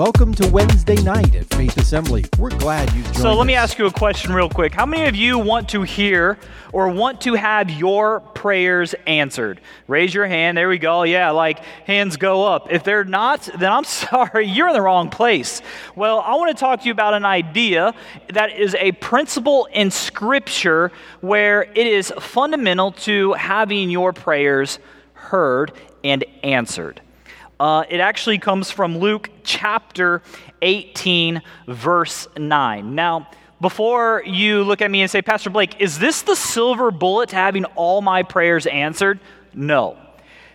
Welcome to Wednesday night at Faith Assembly. We're glad you've joined So let me ask you a question real quick. How many of you want to hear or want to have your prayers answered? Raise your hand. There we go. Yeah, like hands go up. If they're not, then I'm sorry, you're in the wrong place. Well, I want to talk to you about an idea that is a principle in Scripture where it is fundamental to having your prayers heard and answered. Uh, it actually comes from Luke chapter 18, verse 9. Now, before you look at me and say, Pastor Blake, is this the silver bullet to having all my prayers answered? No.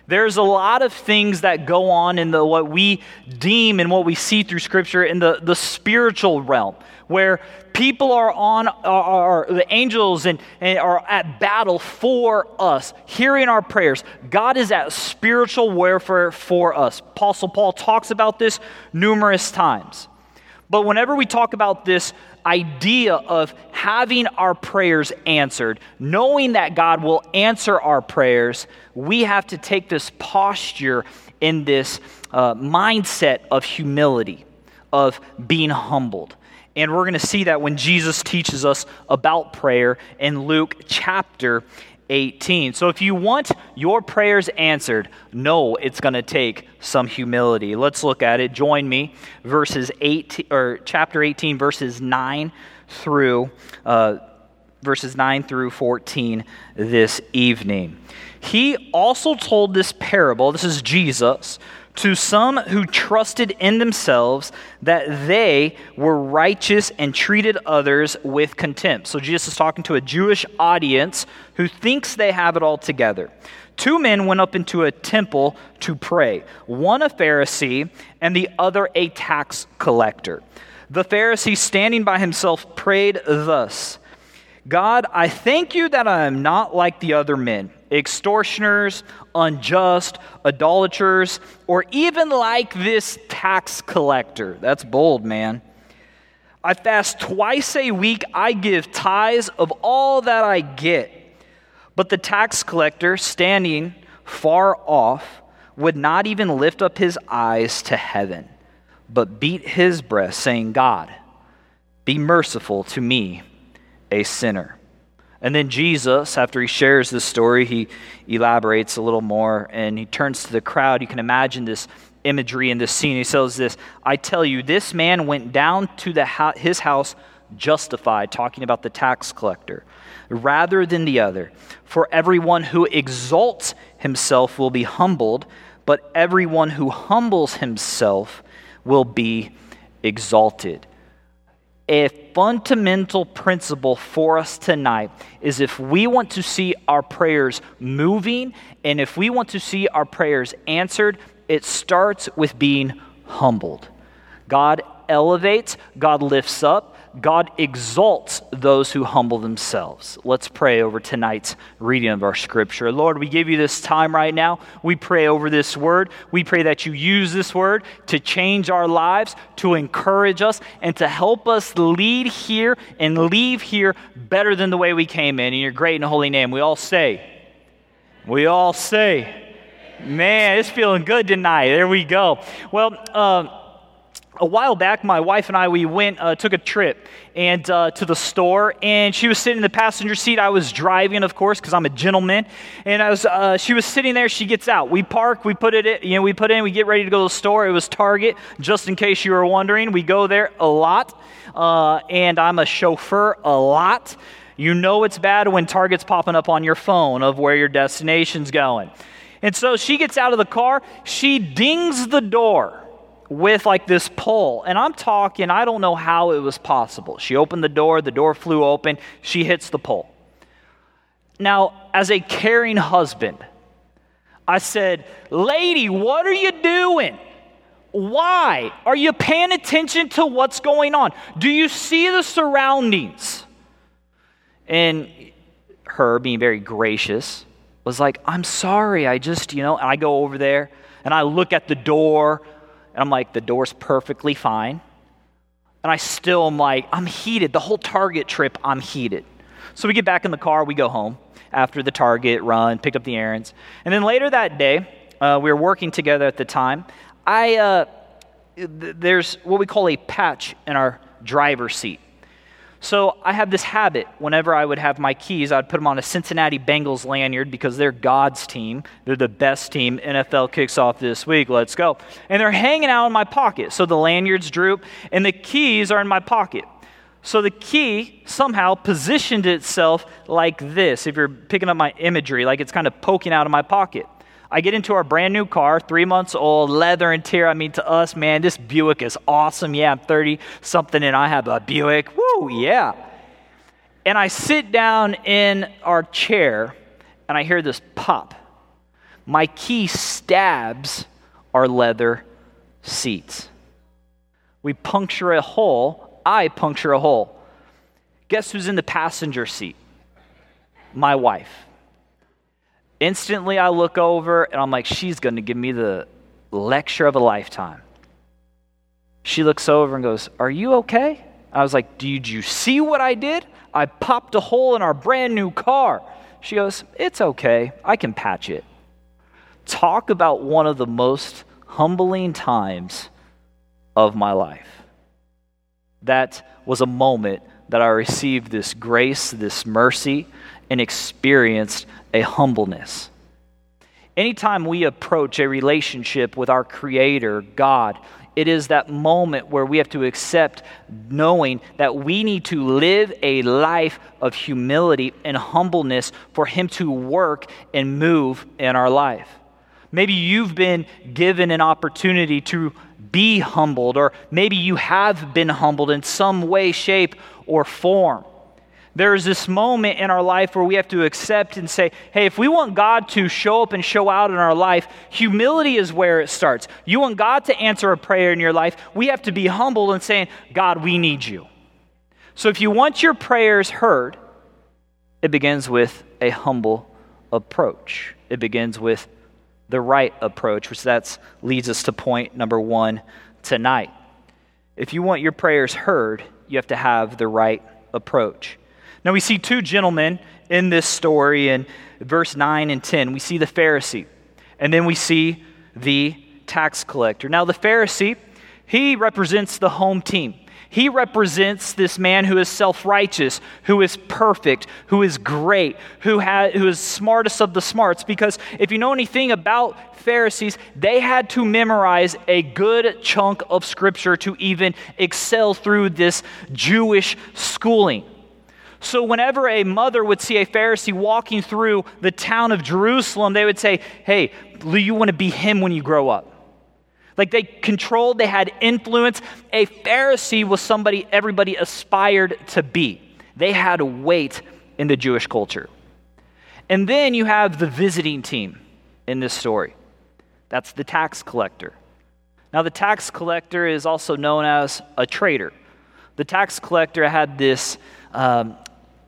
There's a lot of things that go on in the what we deem and what we see through Scripture in the, the spiritual realm, where people are on are, the angels and, and are at battle for us, hearing our prayers. God is at spiritual warfare for us. Apostle Paul talks about this numerous times. But whenever we talk about this idea of having our prayers answered, knowing that God will answer our prayers, we have to take this posture in this uh, mindset of humility, of being humbled. And we're going to see that when Jesus teaches us about prayer in Luke chapter 18. So if you want your prayers answered, know it's going to take some humility. Let's look at it. Join me, verses 18 or chapter 18, verses 9 through uh, verses 9 through 14 this evening. He also told this parable, this is Jesus, to some who trusted in themselves that they were righteous and treated others with contempt. So Jesus is talking to a Jewish audience who thinks they have it all together. Two men went up into a temple to pray, one a Pharisee and the other a tax collector. The Pharisee, standing by himself, prayed thus God, I thank you that I am not like the other men, extortioners, unjust, idolaters, or even like this tax collector. That's bold, man. I fast twice a week. I give tithes of all that I get. But the tax collector, standing far off, would not even lift up his eyes to heaven, but beat his breast, saying, God, be merciful to me, a sinner. And then Jesus, after he shares this story, he elaborates a little more and he turns to the crowd. You can imagine this imagery in this scene. He says this I tell you, this man went down to the his house justified, talking about the tax collector, rather than the other. For everyone who exalts himself will be humbled, but everyone who humbles himself will be exalted a fundamental principle for us tonight is if we want to see our prayers moving and if we want to see our prayers answered, it starts with being humbled. God elevates, God lifts up, God exalts those who humble themselves. Let's pray over tonight's reading of our scripture. Lord, we give you this time right now. We pray over this word. We pray that you use this word to change our lives, to encourage us, and to help us lead here and leave here better than the way we came in. In your great and holy name, we all say, we all say, man, it's feeling good tonight. There we go. Well, um, a while back, my wife and I we went uh, took a trip and uh, to the store, and she was sitting in the passenger seat. I was driving, of course, because I'm a gentleman. And I was uh, she was sitting there. She gets out. We park. We put it. In, you know, we put in. We get ready to go to the store. It was Target, just in case you were wondering. We go there a lot, uh, and I'm a chauffeur a lot. You know it's bad when Target's popping up on your phone of where your destination's going. And so she gets out of the car. She dings the door with like this pole. And I'm talking, I don't know how it was possible. She opened the door, the door flew open, she hits the pole. Now, as a caring husband, I said, Lady, what are you doing? Why? Are you paying attention to what's going on? Do you see the surroundings? And her, being very gracious, was like, I'm sorry. I just, you know, I go over there and I look at the door and I'm like, the door's perfectly fine. And I still am like, I'm heated. The whole Target trip, I'm heated. So we get back in the car, we go home after the Target run, picked up the errands. And then later that day, uh, we were working together at the time. I, uh, there's what we call a patch in our driver's seat. So I have this habit whenever I would have my keys, I'd put them on a Cincinnati Bengals lanyard because they're God's team. They're the best team. NFL kicks off this week. Let's go. And they're hanging out in my pocket. So the lanyards droop and the keys are in my pocket. So the key somehow positioned itself like this. If you're picking up my imagery, like it's kind of poking out of my pocket. I get into our brand new car, three months old, leather interior. I mean, to us, man, this Buick is awesome. Yeah, I'm 30 something and I have a Buick. Woo, Oh, yeah. And I sit down in our chair and I hear this pop. My key stabs our leather seats. We puncture a hole. I puncture a hole. Guess who's in the passenger seat? My wife. Instantly, I look over and I'm like, she's going to give me the lecture of a lifetime. She looks over and goes, Are you okay? I was like, Did you see what I did? I popped a hole in our brand new car. She goes, It's okay. I can patch it. Talk about one of the most humbling times of my life. That was a moment that I received this grace, this mercy, and experienced a humbleness. Anytime we approach a relationship with our Creator, God, it is that moment where we have to accept knowing that we need to live a life of humility and humbleness for Him to work and move in our life. Maybe you've been given an opportunity to be humbled, or maybe you have been humbled in some way, shape, or form there is this moment in our life where we have to accept and say, hey, if we want God to show up and show out in our life, humility is where it starts. You want God to answer a prayer in your life, we have to be humble and saying, God, we need you. So if you want your prayers heard, it begins with a humble approach. It begins with the right approach, which that leads us to point number one tonight. If you want your prayers heard, you have to have the right approach. Now we see two gentlemen in this story in verse 9 and 10. We see the Pharisee, and then we see the tax collector. Now, the Pharisee, he represents the home team. He represents this man who is self righteous, who is perfect, who is great, who, ha- who is smartest of the smarts. Because if you know anything about Pharisees, they had to memorize a good chunk of scripture to even excel through this Jewish schooling. So, whenever a mother would see a Pharisee walking through the town of Jerusalem, they would say, Hey, you want to be him when you grow up. Like they controlled, they had influence. A Pharisee was somebody everybody aspired to be, they had weight in the Jewish culture. And then you have the visiting team in this story that's the tax collector. Now, the tax collector is also known as a traitor. The tax collector had this um,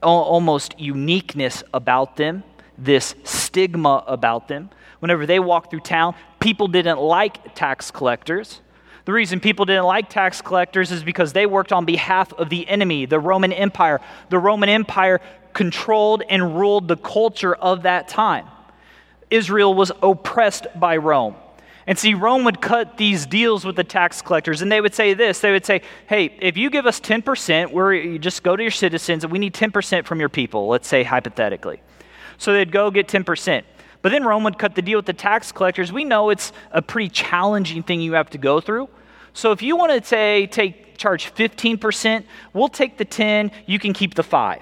almost uniqueness about them, this stigma about them. Whenever they walked through town, people didn't like tax collectors. The reason people didn't like tax collectors is because they worked on behalf of the enemy, the Roman Empire. The Roman Empire controlled and ruled the culture of that time. Israel was oppressed by Rome. And see, Rome would cut these deals with the tax collectors, and they would say this they would say, hey, if you give us 10%, we're, you just go to your citizens, and we need 10% from your people, let's say hypothetically. So they'd go get 10%. But then Rome would cut the deal with the tax collectors. We know it's a pretty challenging thing you have to go through. So if you want to say take charge 15%, we'll take the 10, you can keep the 5.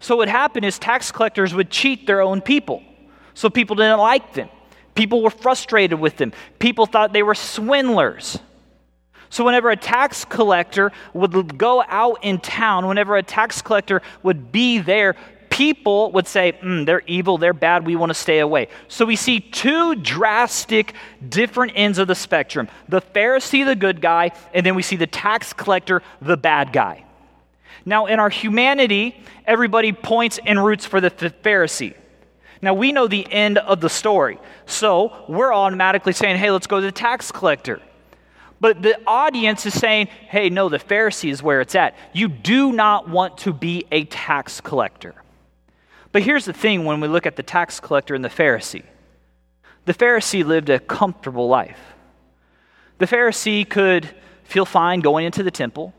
So what happened is tax collectors would cheat their own people. So people didn't like them. People were frustrated with them. People thought they were swindlers. So, whenever a tax collector would go out in town, whenever a tax collector would be there, people would say, mm, they're evil, they're bad, we want to stay away. So, we see two drastic, different ends of the spectrum the Pharisee, the good guy, and then we see the tax collector, the bad guy. Now, in our humanity, everybody points and roots for the Pharisee. Now, we know the end of the story. So we're automatically saying, hey, let's go to the tax collector. But the audience is saying, hey, no, the Pharisee is where it's at. You do not want to be a tax collector. But here's the thing when we look at the tax collector and the Pharisee the Pharisee lived a comfortable life. The Pharisee could feel fine going into the temple.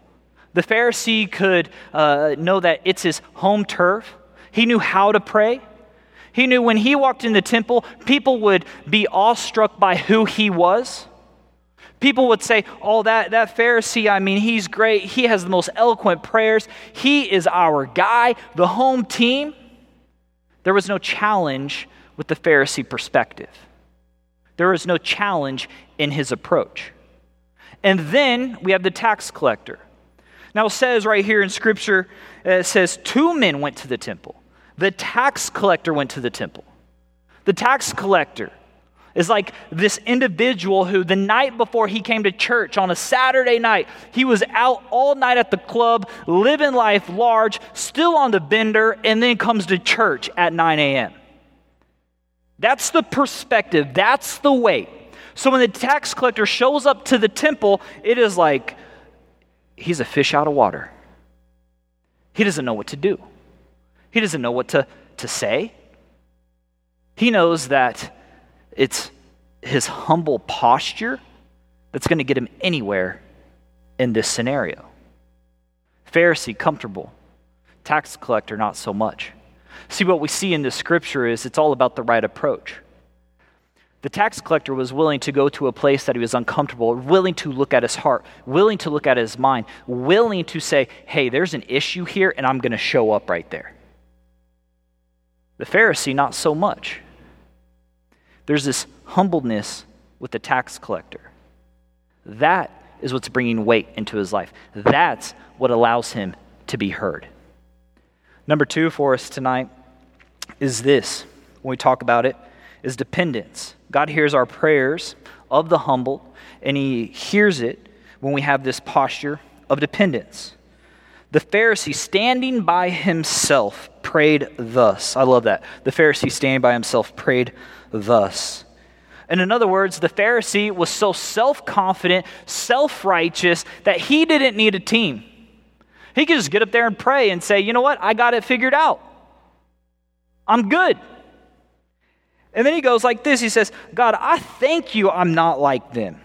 The Pharisee could uh, know that it's his home turf. He knew how to pray. He knew when he walked in the temple, people would be awestruck by who he was. People would say, Oh, that, that Pharisee, I mean, he's great. He has the most eloquent prayers. He is our guy, the home team. There was no challenge with the Pharisee perspective, there was no challenge in his approach. And then we have the tax collector. Now, it says right here in Scripture, uh, it says two men went to the temple. The tax collector went to the temple. The tax collector is like this individual who, the night before he came to church on a Saturday night, he was out all night at the club, living life large, still on the bender, and then comes to church at 9 a.m. That's the perspective, that's the way. So when the tax collector shows up to the temple, it is like he's a fish out of water. He doesn't know what to do. He doesn't know what to, to say. He knows that it's his humble posture that's going to get him anywhere in this scenario. Pharisee, comfortable. Tax collector, not so much. See, what we see in this scripture is it's all about the right approach. The tax collector was willing to go to a place that he was uncomfortable, willing to look at his heart, willing to look at his mind, willing to say, hey, there's an issue here, and I'm going to show up right there. The Pharisee, not so much. There's this humbleness with the tax collector. That is what's bringing weight into his life. That's what allows him to be heard. Number two for us tonight is this when we talk about it is dependence. God hears our prayers of the humble, and he hears it when we have this posture of dependence. The Pharisee standing by himself prayed thus. I love that. The Pharisee standing by himself prayed thus. And in other words, the Pharisee was so self confident, self righteous, that he didn't need a team. He could just get up there and pray and say, you know what? I got it figured out. I'm good. And then he goes like this He says, God, I thank you I'm not like them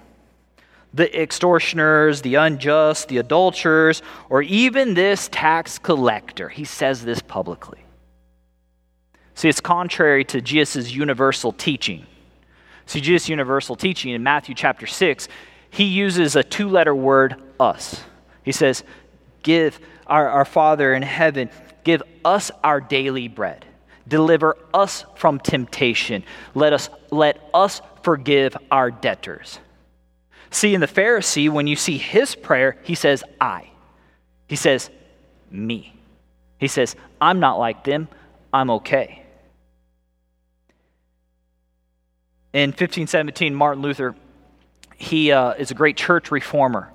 the extortioners, the unjust, the adulterers, or even this tax collector. He says this publicly. See, it's contrary to Jesus' universal teaching. See, Jesus' universal teaching in Matthew chapter 6, he uses a two letter word, us. He says, Give our, our Father in heaven, give us our daily bread. Deliver us from temptation. Let us, let us forgive our debtors. See, in the Pharisee, when you see his prayer, he says, I. He says, me. He says, I'm not like them. I'm okay. In 1517, Martin Luther, he uh, is a great church reformer.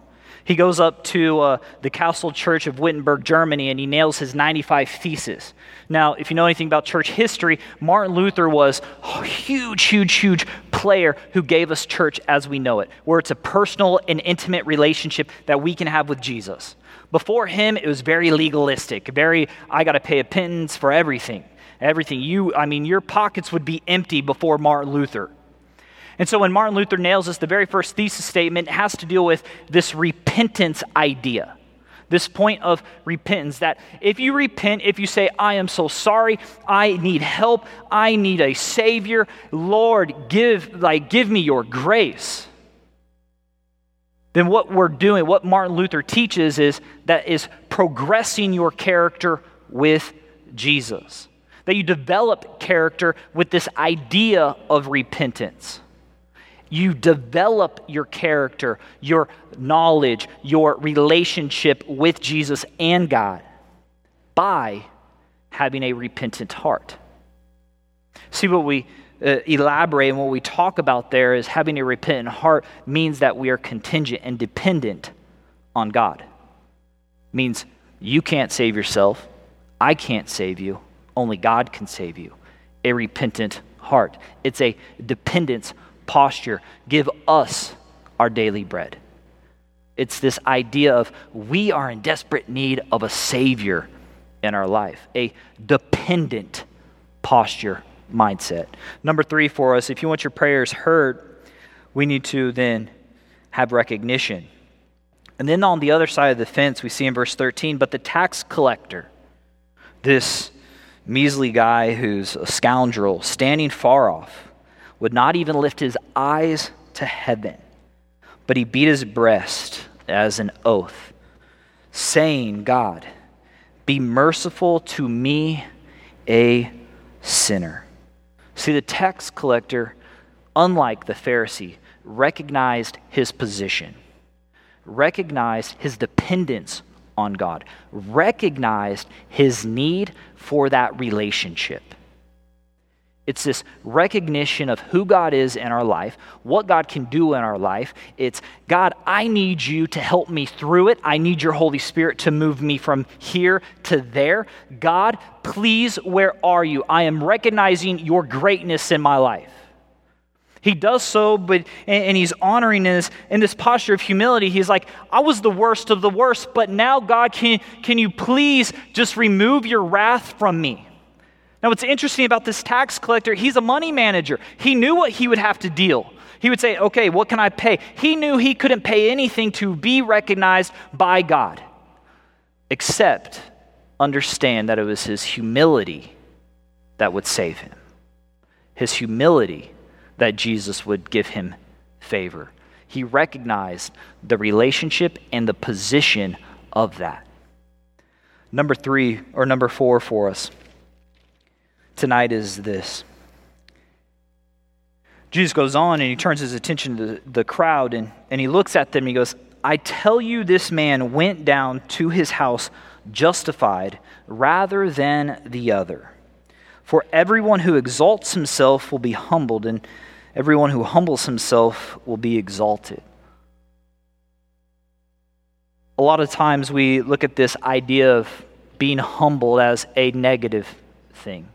He goes up to uh, the Castle Church of Wittenberg, Germany, and he nails his 95 Theses. Now, if you know anything about church history, Martin Luther was a huge, huge, huge player who gave us church as we know it, where it's a personal and intimate relationship that we can have with Jesus. Before him, it was very legalistic, very, I got to pay a pittance for everything. Everything. You, I mean, your pockets would be empty before Martin Luther. And so when Martin Luther nails this, the very first thesis statement has to deal with this repentance idea. This point of repentance that if you repent, if you say, I am so sorry, I need help, I need a Savior, Lord, give, like, give me your grace. Then what we're doing, what Martin Luther teaches is that is progressing your character with Jesus. That you develop character with this idea of repentance. You develop your character, your knowledge, your relationship with Jesus and God by having a repentant heart. See what we uh, elaborate and what we talk about there is having a repentant heart means that we are contingent and dependent on God. Means you can't save yourself, I can't save you, only God can save you. A repentant heart. It's a dependence posture. Give us our daily bread. It's this idea of we are in desperate need of a Savior in our life, a dependent posture mindset. Number three for us, if you want your prayers heard, we need to then have recognition. And then on the other side of the fence, we see in verse 13, but the tax collector, this measly guy who's a scoundrel, standing far off, would not even lift his eyes to heaven, but he beat his breast as an oath, saying, God, be merciful to me, a sinner. See, the tax collector, unlike the Pharisee, recognized his position, recognized his dependence on God, recognized his need for that relationship. It's this recognition of who God is in our life, what God can do in our life. It's, God, I need you to help me through it. I need your Holy Spirit to move me from here to there. God, please, where are you? I am recognizing your greatness in my life. He does so, but and, he's honoring in this, in this posture of humility. He's like, I was the worst of the worst, but now, God, can, can you please just remove your wrath from me? Now, what's interesting about this tax collector, he's a money manager. He knew what he would have to deal. He would say, Okay, what can I pay? He knew he couldn't pay anything to be recognized by God, except understand that it was his humility that would save him. His humility that Jesus would give him favor. He recognized the relationship and the position of that. Number three, or number four for us tonight is this. Jesus goes on and he turns his attention to the crowd and, and he looks at them and he goes, I tell you, this man went down to his house justified rather than the other. For everyone who exalts himself will be humbled, and everyone who humbles himself will be exalted. A lot of times we look at this idea of being humbled as a negative thing.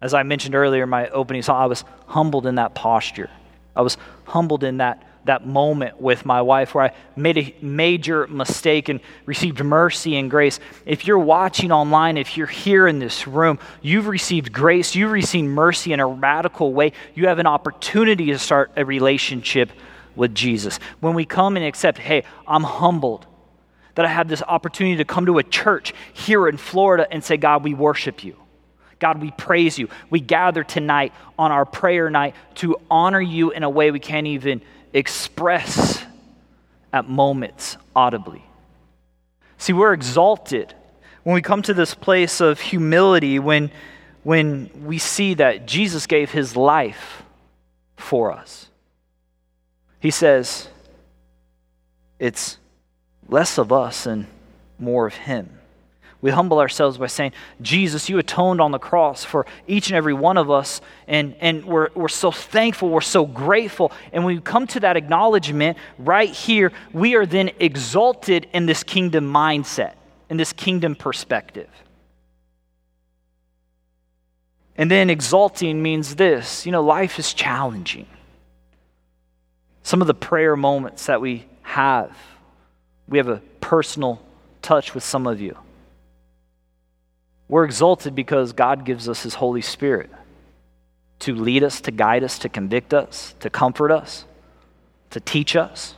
As I mentioned earlier in my opening song, I was humbled in that posture. I was humbled in that that moment with my wife where I made a major mistake and received mercy and grace. If you're watching online, if you're here in this room, you've received grace, you've received mercy in a radical way. You have an opportunity to start a relationship with Jesus. When we come and accept, hey, I'm humbled that I have this opportunity to come to a church here in Florida and say, God, we worship you. God, we praise you. We gather tonight on our prayer night to honor you in a way we can't even express at moments audibly. See, we're exalted when we come to this place of humility, when, when we see that Jesus gave his life for us. He says, it's less of us and more of him. We humble ourselves by saying, Jesus, you atoned on the cross for each and every one of us. And, and we're, we're so thankful, we're so grateful. And when we come to that acknowledgement right here, we are then exalted in this kingdom mindset, in this kingdom perspective. And then exalting means this you know, life is challenging. Some of the prayer moments that we have, we have a personal touch with some of you. We're exalted because God gives us His Holy Spirit to lead us, to guide us, to convict us, to comfort us, to teach us.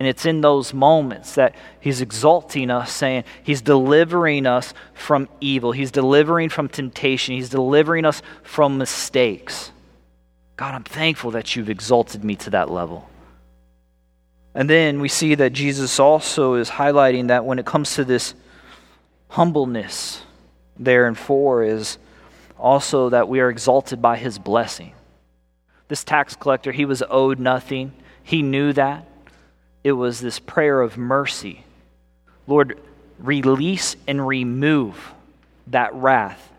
And it's in those moments that He's exalting us, saying He's delivering us from evil, He's delivering from temptation, He's delivering us from mistakes. God, I'm thankful that you've exalted me to that level. And then we see that Jesus also is highlighting that when it comes to this humbleness, there in 4 is also that we are exalted by his blessing. This tax collector, he was owed nothing. He knew that. It was this prayer of mercy. Lord, release and remove that wrath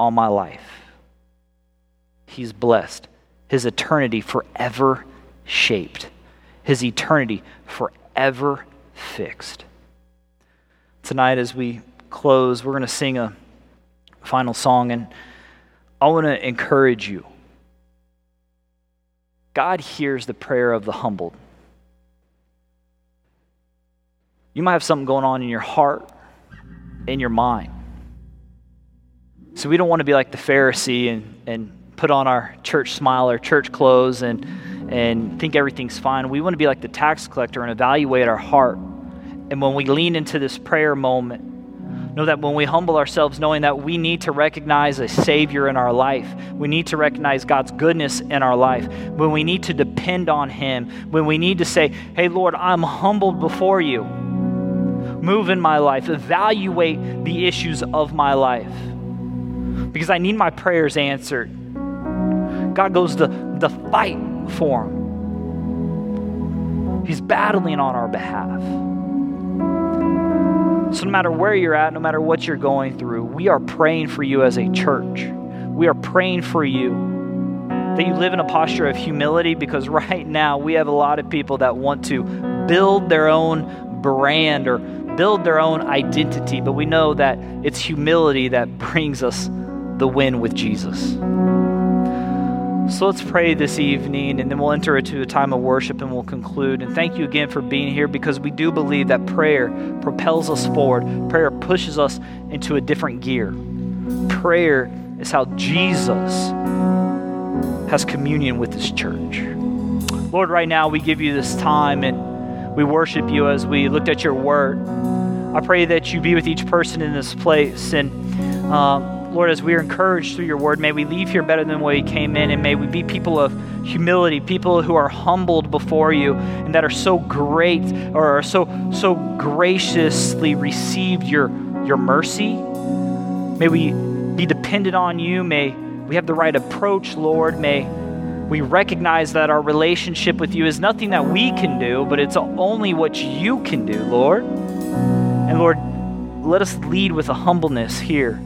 on my life. He's blessed. His eternity forever shaped, his eternity forever fixed. Tonight, as we close, we're going to sing a final song, and I want to encourage you. God hears the prayer of the humbled. You might have something going on in your heart, in your mind. So we don't want to be like the Pharisee and, and put on our church smile, or church clothes, and, and think everything's fine. We want to be like the tax collector and evaluate our heart. And when we lean into this prayer moment, know that when we humble ourselves, knowing that we need to recognize a Savior in our life, we need to recognize God's goodness in our life, when we need to depend on Him, when we need to say, Hey, Lord, I'm humbled before you. Move in my life, evaluate the issues of my life. Because I need my prayers answered. God goes to the fight for him. He's battling on our behalf. So, no matter where you're at, no matter what you're going through, we are praying for you as a church. We are praying for you that you live in a posture of humility because right now we have a lot of people that want to build their own brand or build their own identity, but we know that it's humility that brings us the win with Jesus. So let's pray this evening and then we'll enter into a time of worship and we'll conclude. And thank you again for being here because we do believe that prayer propels us forward, prayer pushes us into a different gear. Prayer is how Jesus has communion with his church. Lord, right now we give you this time and we worship you as we looked at your word. I pray that you be with each person in this place and um, Lord, as we are encouraged through your word, may we leave here better than we came in, and may we be people of humility, people who are humbled before you, and that are so great or are so so graciously received your your mercy. May we be dependent on you. May we have the right approach, Lord. May we recognize that our relationship with you is nothing that we can do, but it's only what you can do, Lord. And Lord, let us lead with a humbleness here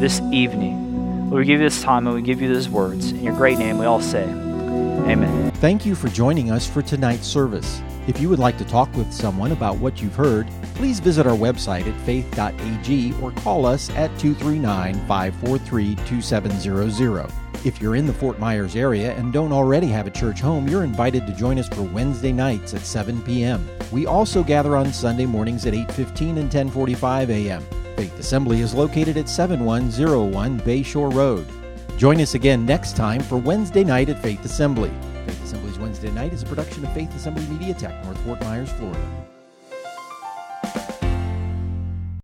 this evening. Lord, we give you this time and we give you these words. In your great name, we all say, Amen. Thank you for joining us for tonight's service. If you would like to talk with someone about what you've heard, please visit our website at faith.ag or call us at 239 543 2700. If you're in the Fort Myers area and don't already have a church home, you're invited to join us for Wednesday nights at 7 p.m. We also gather on Sunday mornings at 8:15 and 10:45 a.m. Faith Assembly is located at 7101 Bayshore Road. Join us again next time for Wednesday night at Faith Assembly. Faith Assembly's Wednesday night is a production of Faith Assembly Media Tech, North Fort Myers, Florida.